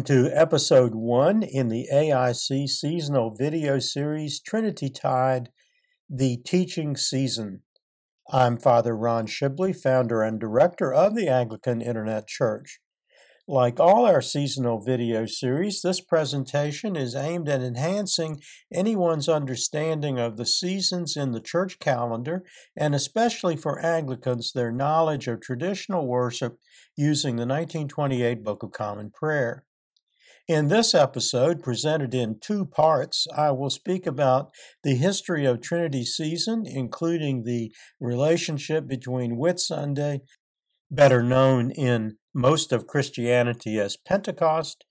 Welcome to episode one in the AIC seasonal video series Trinity Tide, the teaching season. I'm Father Ron Shibley, founder and director of the Anglican Internet Church. Like all our seasonal video series, this presentation is aimed at enhancing anyone's understanding of the seasons in the church calendar, and especially for Anglicans, their knowledge of traditional worship using the 1928 Book of Common Prayer. In this episode, presented in two parts, I will speak about the history of Trinity season, including the relationship between Whitsunday, better known in most of Christianity as Pentecost,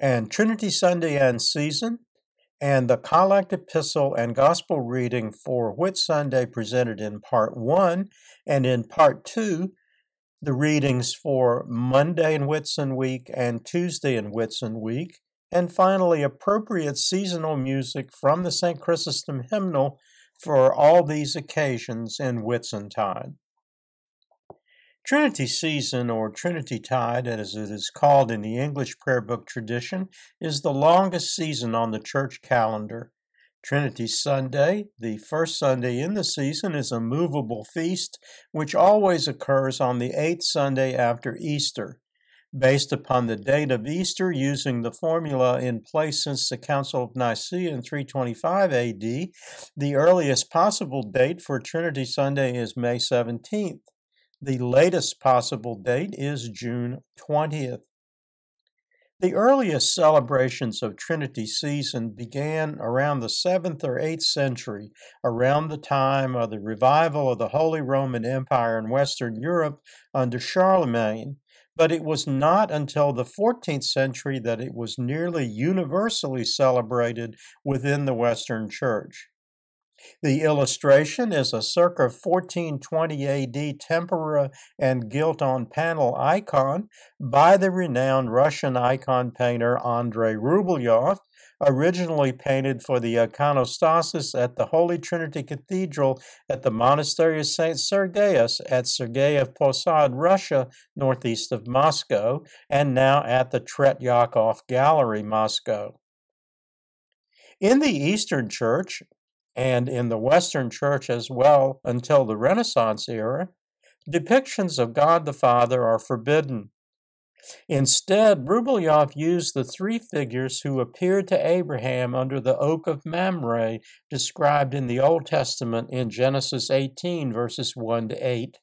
and Trinity Sunday and season, and the collect epistle and gospel reading for Whitsunday presented in part one, and in part two, the readings for Monday in Whitsun week and Tuesday in Whitsun week, and finally, appropriate seasonal music from the St. Chrysostom hymnal for all these occasions in Whitsuntide. Trinity season, or Trinity tide, as it is called in the English prayer book tradition, is the longest season on the church calendar Trinity Sunday, the first Sunday in the season, is a movable feast which always occurs on the eighth Sunday after Easter. Based upon the date of Easter, using the formula in place since the Council of Nicaea in 325 AD, the earliest possible date for Trinity Sunday is May 17th. The latest possible date is June 20th. The earliest celebrations of Trinity season began around the 7th or 8th century, around the time of the revival of the Holy Roman Empire in Western Europe under Charlemagne. But it was not until the 14th century that it was nearly universally celebrated within the Western Church. The illustration is a circa 1420 AD tempera and gilt on panel icon by the renowned Russian icon painter Andrei Rublev, originally painted for the iconostasis at the Holy Trinity Cathedral at the Monastery of St. Sergius at Sergeyev Posad, Russia, northeast of Moscow, and now at the Tretyakov Gallery, Moscow. In the Eastern Church, and in the Western Church as well until the Renaissance era, depictions of God the Father are forbidden. Instead, Rublev used the three figures who appeared to Abraham under the oak of Mamre described in the Old Testament in Genesis 18, verses 1 to 8.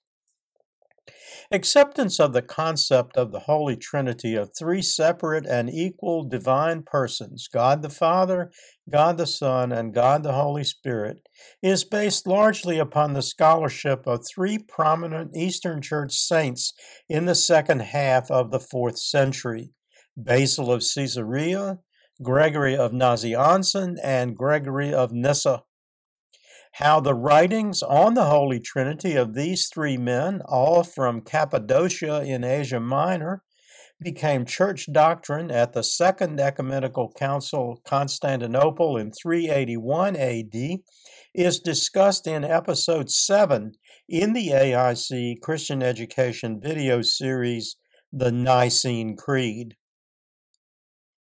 Acceptance of the concept of the Holy Trinity of three separate and equal divine persons, God the Father, God the Son, and God the Holy Spirit, is based largely upon the scholarship of three prominent Eastern Church saints in the second half of the fourth century Basil of Caesarea, Gregory of Nazianzen, and Gregory of Nyssa how the writings on the Holy Trinity of these three men, all from Cappadocia in Asia Minor, became church doctrine at the Second Ecumenical Council Constantinople in 381 AD is discussed in episode 7 in the AIC Christian Education video series, The Nicene Creed.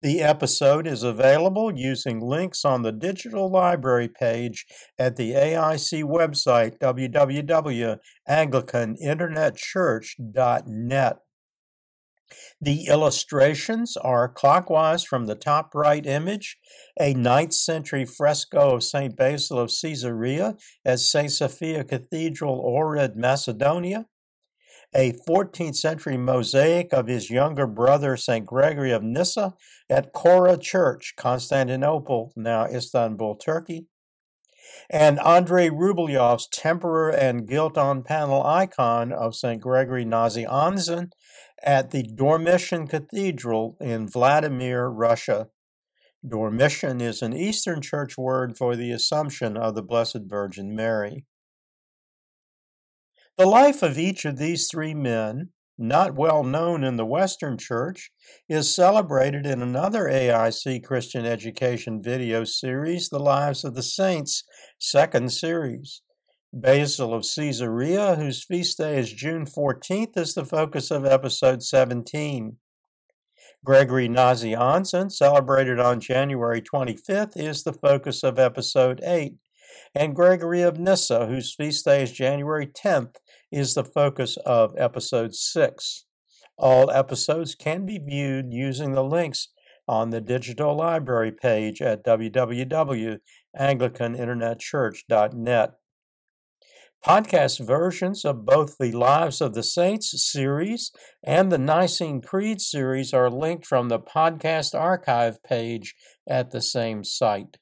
The episode is available using links on the digital library page at the AIC website www.anglicaninternetchurch.net. The illustrations are clockwise from the top right image, a 9th century fresco of St. Basil of Caesarea at St. Sophia Cathedral, Ohrid, Macedonia, a 14th century mosaic of his younger brother, St. Gregory of Nyssa, at Chora Church, Constantinople, now Istanbul, Turkey, and Andrei Rublev's tempera and gilt on panel icon of St. Gregory Nazianzen at the Dormition Cathedral in Vladimir, Russia. Dormition is an Eastern Church word for the Assumption of the Blessed Virgin Mary. The life of each of these three men, not well known in the Western Church, is celebrated in another AIC Christian Education video series, The Lives of the Saints, second series. Basil of Caesarea, whose feast day is June 14th, is the focus of episode 17. Gregory Nazianzen, celebrated on January 25th, is the focus of episode 8, and Gregory of Nyssa, whose feast day is January 10th, is the focus of episode 6. All episodes can be viewed using the links on the digital library page at www.anglicaninternetchurch.net. Podcast versions of both the Lives of the Saints series and the Nicene Creed series are linked from the podcast archive page at the same site.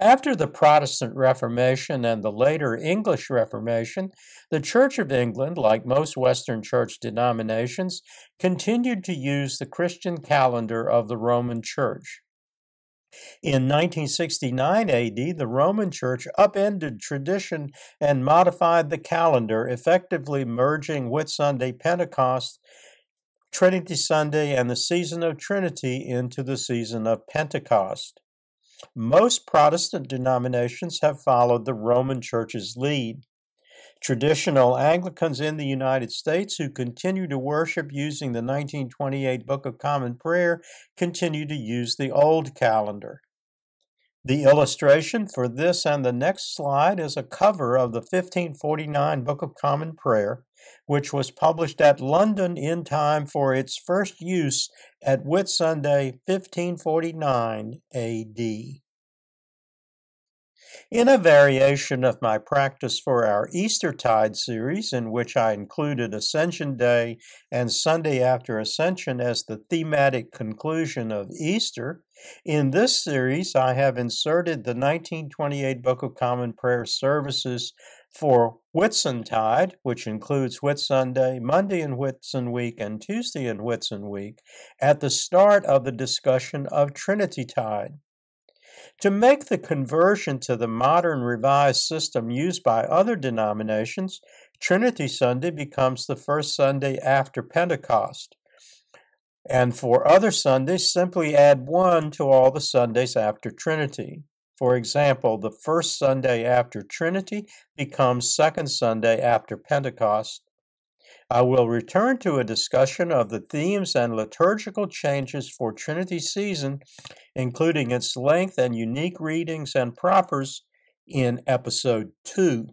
After the Protestant Reformation and the later English Reformation, the Church of England, like most Western Church denominations, continued to use the Christian calendar of the Roman Church. In 1969 AD, the Roman Church upended tradition and modified the calendar, effectively merging Whitsunday Pentecost, Trinity Sunday, and the season of Trinity into the season of Pentecost. Most Protestant denominations have followed the Roman Church's lead. Traditional Anglicans in the United States who continue to worship using the 1928 Book of Common Prayer continue to use the old calendar. The illustration for this and the next slide is a cover of the 1549 Book of Common Prayer, which was published at London in time for its first use at Whitsunday 1549 AD. In a variation of my practice for our Eastertide series, in which I included Ascension Day and Sunday after Ascension as the thematic conclusion of Easter, in this series I have inserted the 1928 Book of Common Prayer services for Whitsuntide, which includes Whitsunday, Monday in Whitsun Week, and Tuesday in Whitsun Week, at the start of the discussion of Trinity Tide. To make the conversion to the modern revised system used by other denominations, Trinity Sunday becomes the first Sunday after Pentecost. And for other Sundays, simply add one to all the Sundays after Trinity. For example, the first Sunday after Trinity becomes second Sunday after Pentecost. I will return to a discussion of the themes and liturgical changes for Trinity season, including its length and unique readings and propers, in episode 2.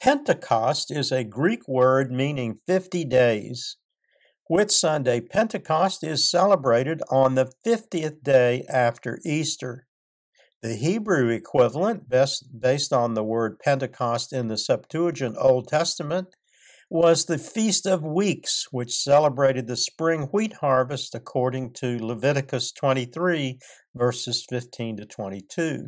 Pentecost is a Greek word meaning 50 days. Whitsunday Pentecost is celebrated on the 50th day after Easter. The Hebrew equivalent, best, based on the word Pentecost in the Septuagint Old Testament, was the Feast of Weeks, which celebrated the spring wheat harvest according to Leviticus 23, verses 15 to 22.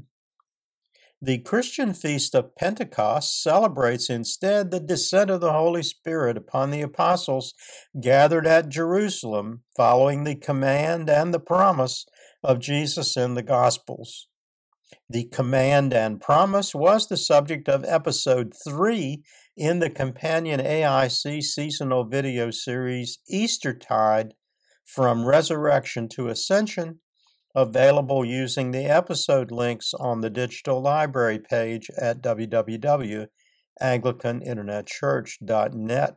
The Christian feast of Pentecost celebrates instead the descent of the Holy Spirit upon the apostles gathered at Jerusalem following the command and the promise of Jesus in the Gospels. The command and promise was the subject of episode 3 in the companion AIC seasonal video series Eastertide From Resurrection to Ascension available using the episode links on the digital library page at www.anglicaninternetchurch.net.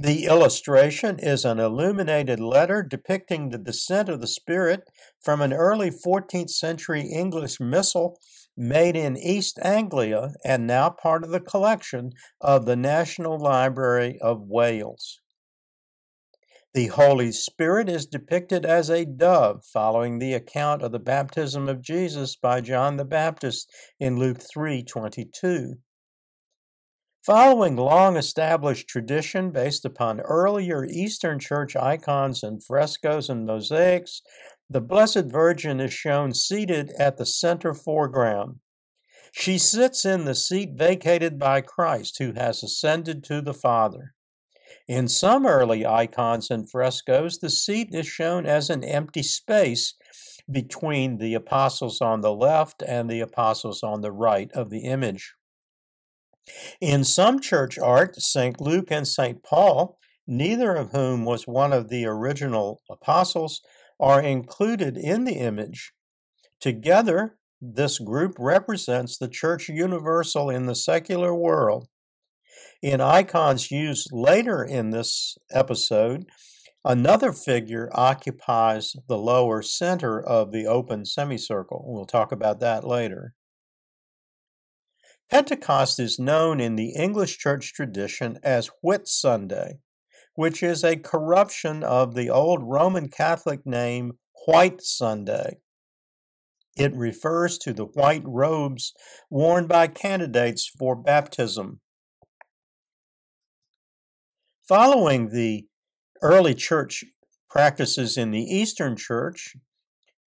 The illustration is an illuminated letter depicting the descent of the Spirit from an early 14th century English missal made in East Anglia and now part of the collection of the National Library of Wales. The Holy Spirit is depicted as a dove, following the account of the baptism of Jesus by John the Baptist in Luke 3:22. Following long established tradition based upon earlier Eastern Church icons and frescoes and mosaics, the Blessed Virgin is shown seated at the center foreground. She sits in the seat vacated by Christ, who has ascended to the Father. In some early icons and frescoes, the seat is shown as an empty space between the apostles on the left and the apostles on the right of the image. In some church art, St. Luke and St. Paul, neither of whom was one of the original apostles, are included in the image. Together, this group represents the church universal in the secular world In icons used later in this episode, another figure occupies the lower center of the open semicircle. We'll talk about that later. Pentecost is known in the English church tradition as Whit Sunday, which is a corruption of the old Roman Catholic name White Sunday. It refers to the white robes worn by candidates for baptism. Following the early church practices in the Eastern Church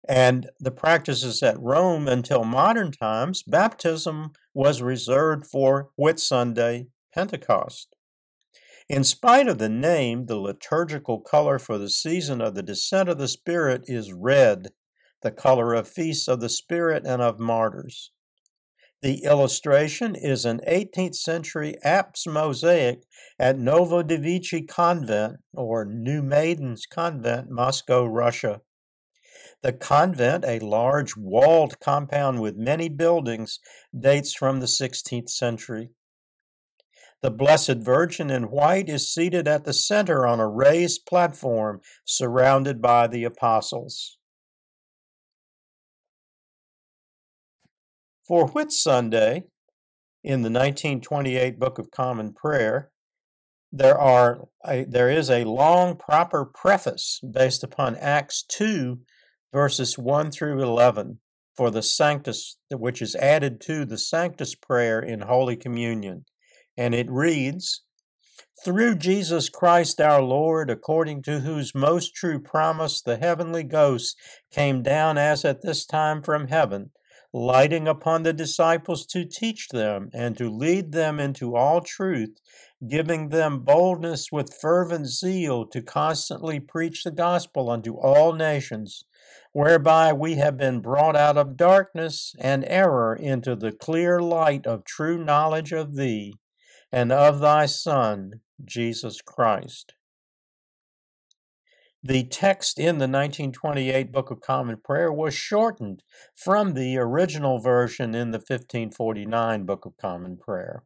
and the practices at Rome until modern times, baptism was reserved for Whitsunday Pentecost. In spite of the name, the liturgical color for the season of the descent of the Spirit is red, the color of feasts of the Spirit and of martyrs. The illustration is an 18th century apse mosaic at Novodevichy Convent, or New Maidens Convent, Moscow, Russia. The convent, a large walled compound with many buildings, dates from the 16th century. The Blessed Virgin in white is seated at the center on a raised platform surrounded by the apostles. For Whitsunday, in the 1928 Book of Common Prayer, there are a, there is a long proper preface based upon Acts 2 verses 1 through 11 for the Sanctus, which is added to the Sanctus prayer in Holy Communion. And it reads, Through Jesus Christ our Lord, according to whose most true promise the heavenly ghosts came down as at this time from heaven, lighting upon the disciples to teach them and to lead them into all truth, giving them boldness with fervent zeal to constantly preach the gospel unto all nations whereby we have been brought out of darkness and error into the clear light of true knowledge of Thee and of Thy Son, Jesus Christ. The text in the 1928 Book of Common Prayer was shortened from the original version in the 1549 Book of Common Prayer.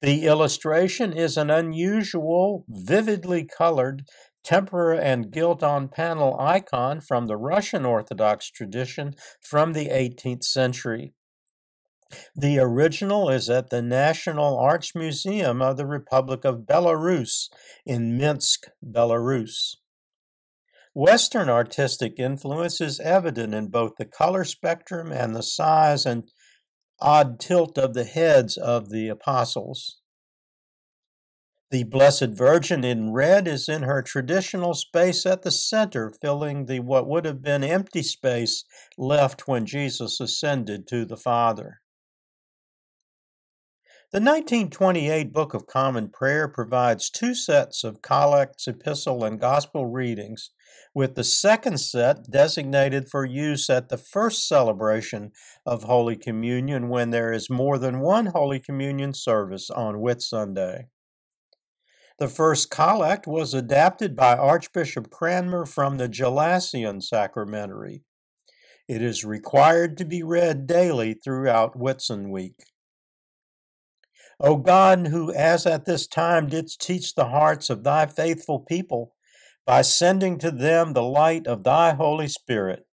The illustration is an unusual, vividly colored tempera and gilt on panel icon from the Russian Orthodox tradition from the 18th century. The original is at the National Arts Museum of the Republic of Belarus in Minsk, Belarus. Western artistic influence is evident in both the color spectrum and the size and odd tilt of the heads of the apostles. The Blessed Virgin in red is in her traditional space at the center, filling the what would have been empty space left when Jesus ascended to the Father. The 1928 Book of Common Prayer provides two sets of collects, epistle, and gospel readings, with the second set designated for use at the first celebration of Holy Communion when there is more than one Holy Communion service on Whitsunday. The first collect was adapted by Archbishop Cranmer from the Gelasian Sacramentary. It is required to be read daily throughout Whitsun Week. O God, who as at this time didst teach the hearts of thy faithful people by sending to them the light of thy Holy Spirit,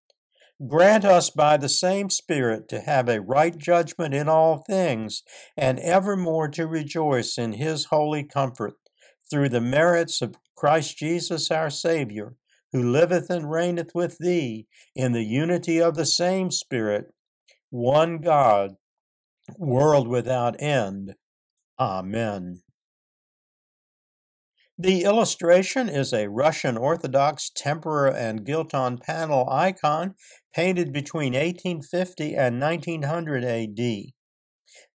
grant us by the same Spirit to have a right judgment in all things, and evermore to rejoice in his holy comfort through the merits of Christ Jesus our Savior, who liveth and reigneth with thee in the unity of the same Spirit, one God, world without end. Amen. The illustration is a Russian Orthodox tempera and gilt on panel icon painted between 1850 and 1900 AD.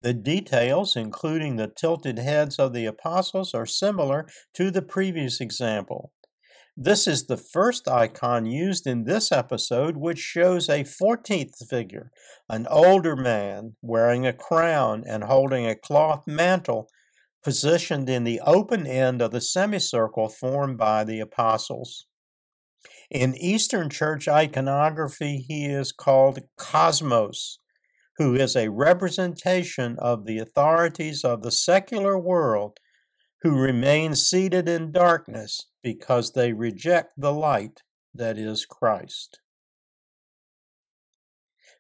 The details, including the tilted heads of the apostles, are similar to the previous example. This is the first icon used in this episode, which shows a 14th figure, an older man wearing a crown and holding a cloth mantle, positioned in the open end of the semicircle formed by the apostles. In Eastern Church iconography, he is called Cosmos, who is a representation of the authorities of the secular world who remain seated in darkness because they reject the light that is Christ.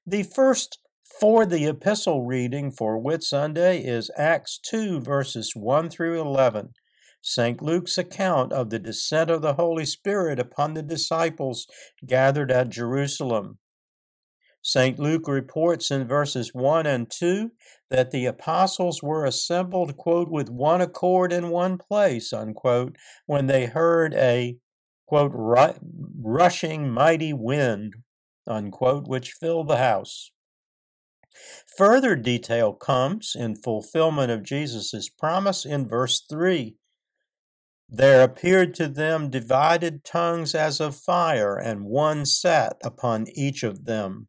The first for the epistle reading for Whit Sunday is Acts 2, verses 1 through 11. St. Luke's account of the descent of the Holy Spirit upon the disciples gathered at Jerusalem. St. Luke reports in verses 1 and 2 that the apostles were assembled, quote, with one accord in one place, unquote, when they heard a, quote, rushing mighty wind, unquote, which filled the house. Further detail comes in fulfillment of Jesus' promise in verse 3. There appeared to them divided tongues as of fire, and one sat upon each of them.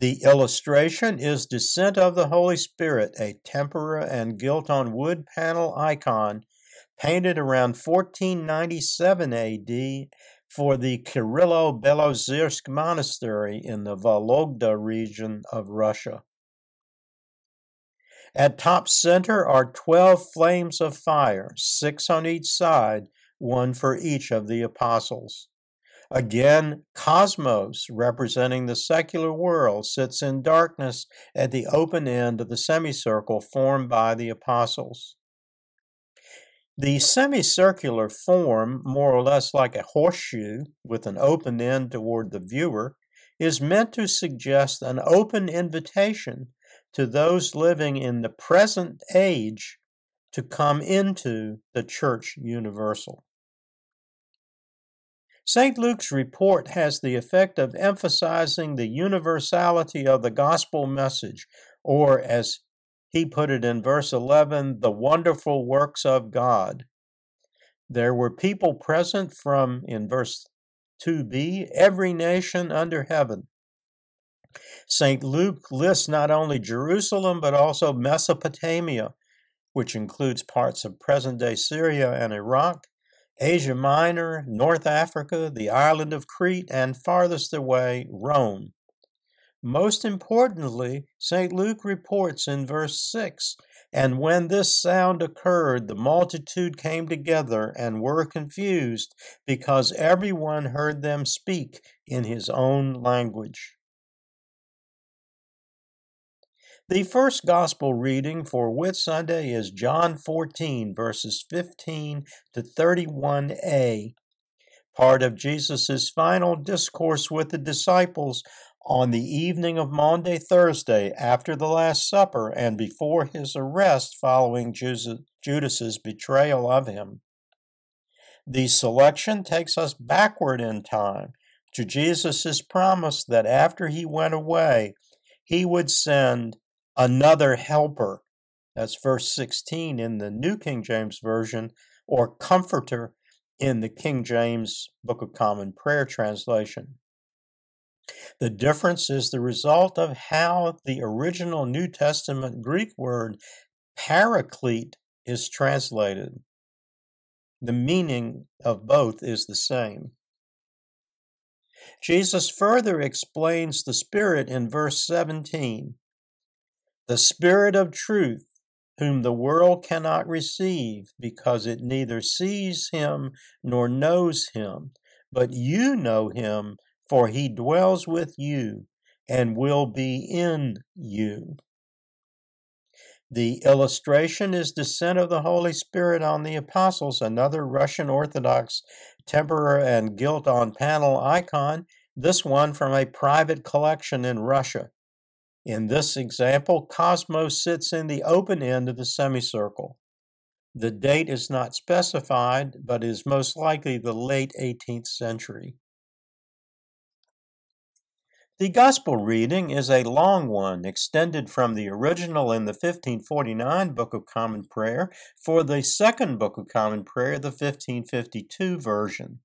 The illustration is Descent of the Holy Spirit, a tempera and gilt on wood panel icon painted around 1497 AD for the Kirillo Belozersk Monastery in the Vologda region of Russia. At top center are 12 flames of fire, six on each side, one for each of the apostles. Again, cosmos, representing the secular world, sits in darkness at the open end of the semicircle formed by the apostles. The semicircular form, more or less like a horseshoe with an open end toward the viewer, is meant to suggest an open invitation to those living in the present age to come into the Church Universal. St. Luke's report has the effect of emphasizing the universality of the gospel message, or as he put it in verse 11, the wonderful works of God. There were people present from, in verse 2b, every nation under heaven. St. Luke lists not only Jerusalem, but also Mesopotamia, which includes parts of present day Syria and Iraq, Asia Minor, North Africa, the island of Crete, and farthest away, Rome. Most importantly, St. Luke reports in verse 6 And when this sound occurred, the multitude came together and were confused, because everyone heard them speak in his own language. The first gospel reading for Whit Sunday is John 14, verses 15 to 31a, part of Jesus' final discourse with the disciples on the evening of Maundy Thursday after the Last Supper and before his arrest following Judas's betrayal of him. The selection takes us backward in time to Jesus' promise that after he went away, he would send another helper. That's verse 16 in the New King James Version, or comforter in the King James Book of Common Prayer translation. The difference is the result of how the original New Testament Greek word paraclete is translated. The meaning of both is the same. Jesus further explains the Spirit in verse 17. The Spirit of truth, whom the world cannot receive because it neither sees him nor knows him, but you know him for he dwells with you and will be in you. The illustration is descent of the Holy Spirit on the apostles, another Russian Orthodox tempera and gilt on panel icon, this one from a private collection in Russia. In this example, Cosmos sits in the open end of the semicircle. The date is not specified, but is most likely the late 18th century. The Gospel reading is a long one, extended from the original in the 1549 Book of Common Prayer for the second Book of Common Prayer, the 1552 version.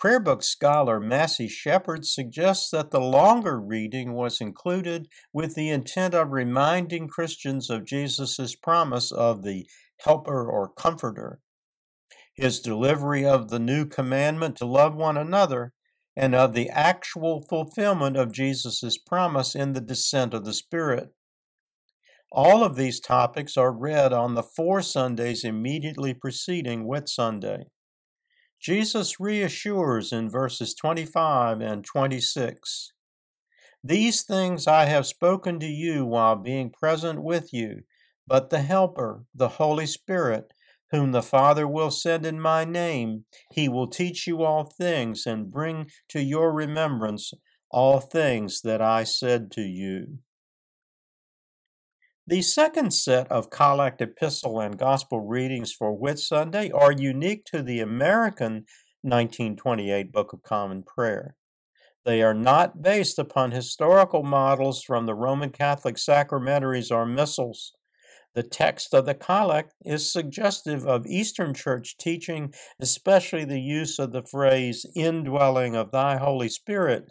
Prayer book scholar Massey Shepherd suggests that the longer reading was included with the intent of reminding Christians of Jesus' promise of the Helper or Comforter. His delivery of the new commandment to love one another and of the actual fulfillment of Jesus' promise in the descent of the Spirit. All of these topics are read on the four Sundays immediately preceding Whit Sunday. Jesus reassures in verses 25 and 26 These things I have spoken to you while being present with you, but the Helper, the Holy Spirit, whom the Father will send in my name, he will teach you all things and bring to your remembrance all things that I said to you. The second set of collect epistle and gospel readings for Whit Sunday are unique to the American 1928 Book of Common Prayer. They are not based upon historical models from the Roman Catholic sacramentaries or missals. The text of the collect is suggestive of Eastern Church teaching, especially the use of the phrase indwelling of thy Holy Spirit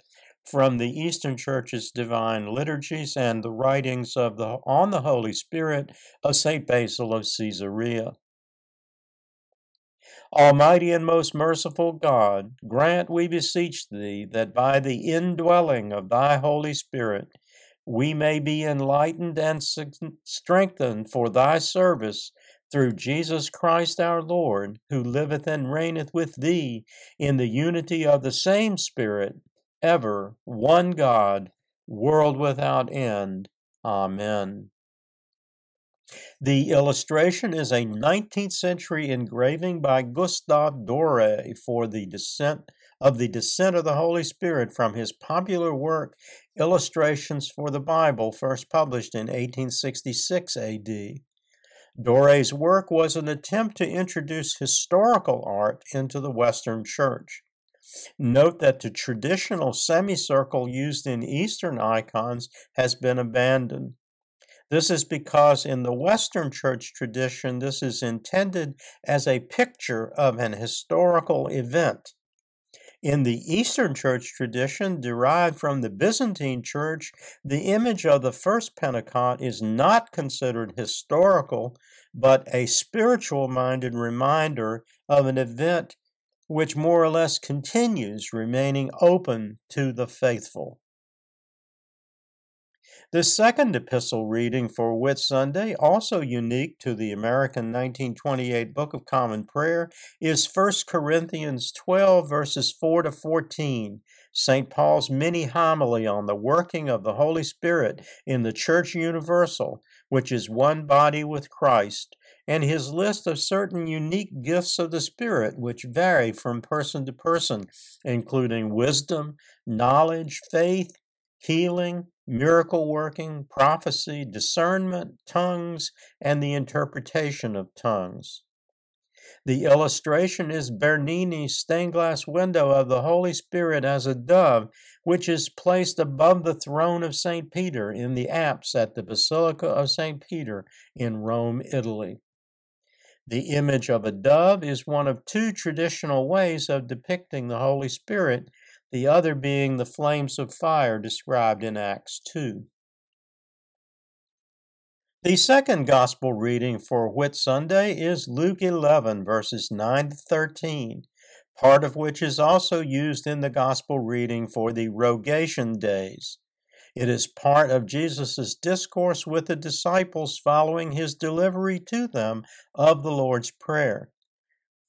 from the Eastern Church's divine liturgies and the writings of the on the Holy Spirit of Saint Basil of Caesarea. Almighty and most merciful God, grant, we beseech thee, that by the indwelling of thy Holy Spirit we may be enlightened and strengthened for thy service through Jesus Christ our Lord, who liveth and reigneth with thee in the unity of the same Spirit, ever one God, world without end. Amen. The illustration is a 19th century engraving by Gustave Doré for the descent of the descent of the Holy Spirit from his popular work Illustrations for the Bible, first published in 1866 AD. Doré's work was an attempt to introduce historical art into the Western Church. Note that the traditional semicircle used in Eastern icons has been abandoned. This is because in the Western church tradition, this is intended as a picture of an historical event. In the Eastern church tradition, derived from the Byzantine church, the image of the first Pentecost is not considered historical, but a spiritual minded reminder of an event which more or less continues remaining open to the faithful. The second epistle reading for Whit Sunday, also unique to the American 1928 Book of Common Prayer, is 1 Corinthians 12, verses 4 to 14, St. Paul's mini homily on the working of the Holy Spirit in the Church Universal, which is one body with Christ, and his list of certain unique gifts of the Spirit, which vary from person to person, including wisdom, knowledge, faith, healing, miracle working, prophecy, discernment, tongues, and the interpretation of tongues. The illustration is Bernini's stained glass window of the Holy Spirit as a dove, which is placed above the throne of St. Peter in the apse at the Basilica of St. Peter in Rome, Italy. The image of a dove is one of two traditional ways of depicting the Holy Spirit, the other being the flames of fire described in Acts 2. The second gospel reading for Whit Sunday is Luke 11, verses 9 to 13, part of which is also used in the gospel reading for the Rogation days. It is part of Jesus' discourse with the disciples following his delivery to them of the Lord's Prayer.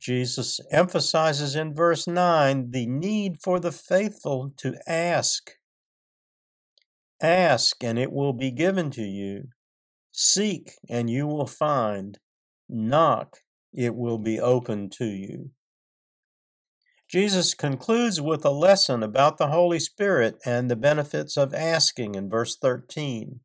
Jesus emphasizes in verse 9 the need for the faithful to ask. Ask, and it will be given to you. Seek, and you will find. Knock, it will be opened to you. Jesus concludes with a lesson about the Holy Spirit and the benefits of asking in verse 13.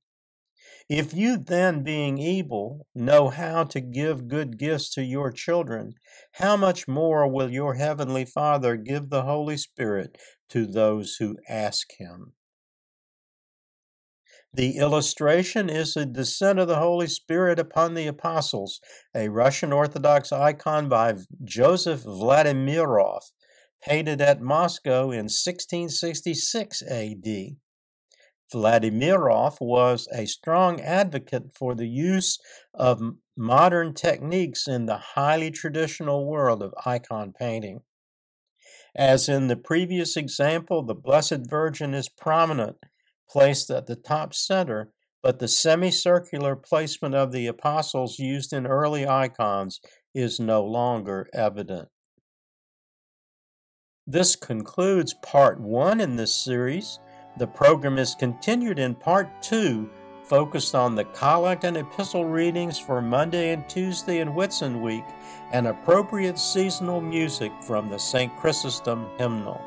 If you then, being evil, know how to give good gifts to your children, how much more will your heavenly Father give the Holy Spirit to those who ask him? The illustration is the descent of the Holy Spirit upon the apostles, a Russian Orthodox icon by Joseph Vladimirov, painted at Moscow in 1666 AD. Vladimirov was a strong advocate for the use of modern techniques in the highly traditional world of icon painting. As in the previous example, the Blessed Virgin is prominent, placed at the top center, but the semicircular placement of the apostles used in early icons is no longer evident. This concludes part one in this series. The program is continued in part two, focused on the collect and epistle readings for Monday and Tuesday in Whitsun week and appropriate seasonal music from the St. Chrysostom hymnal.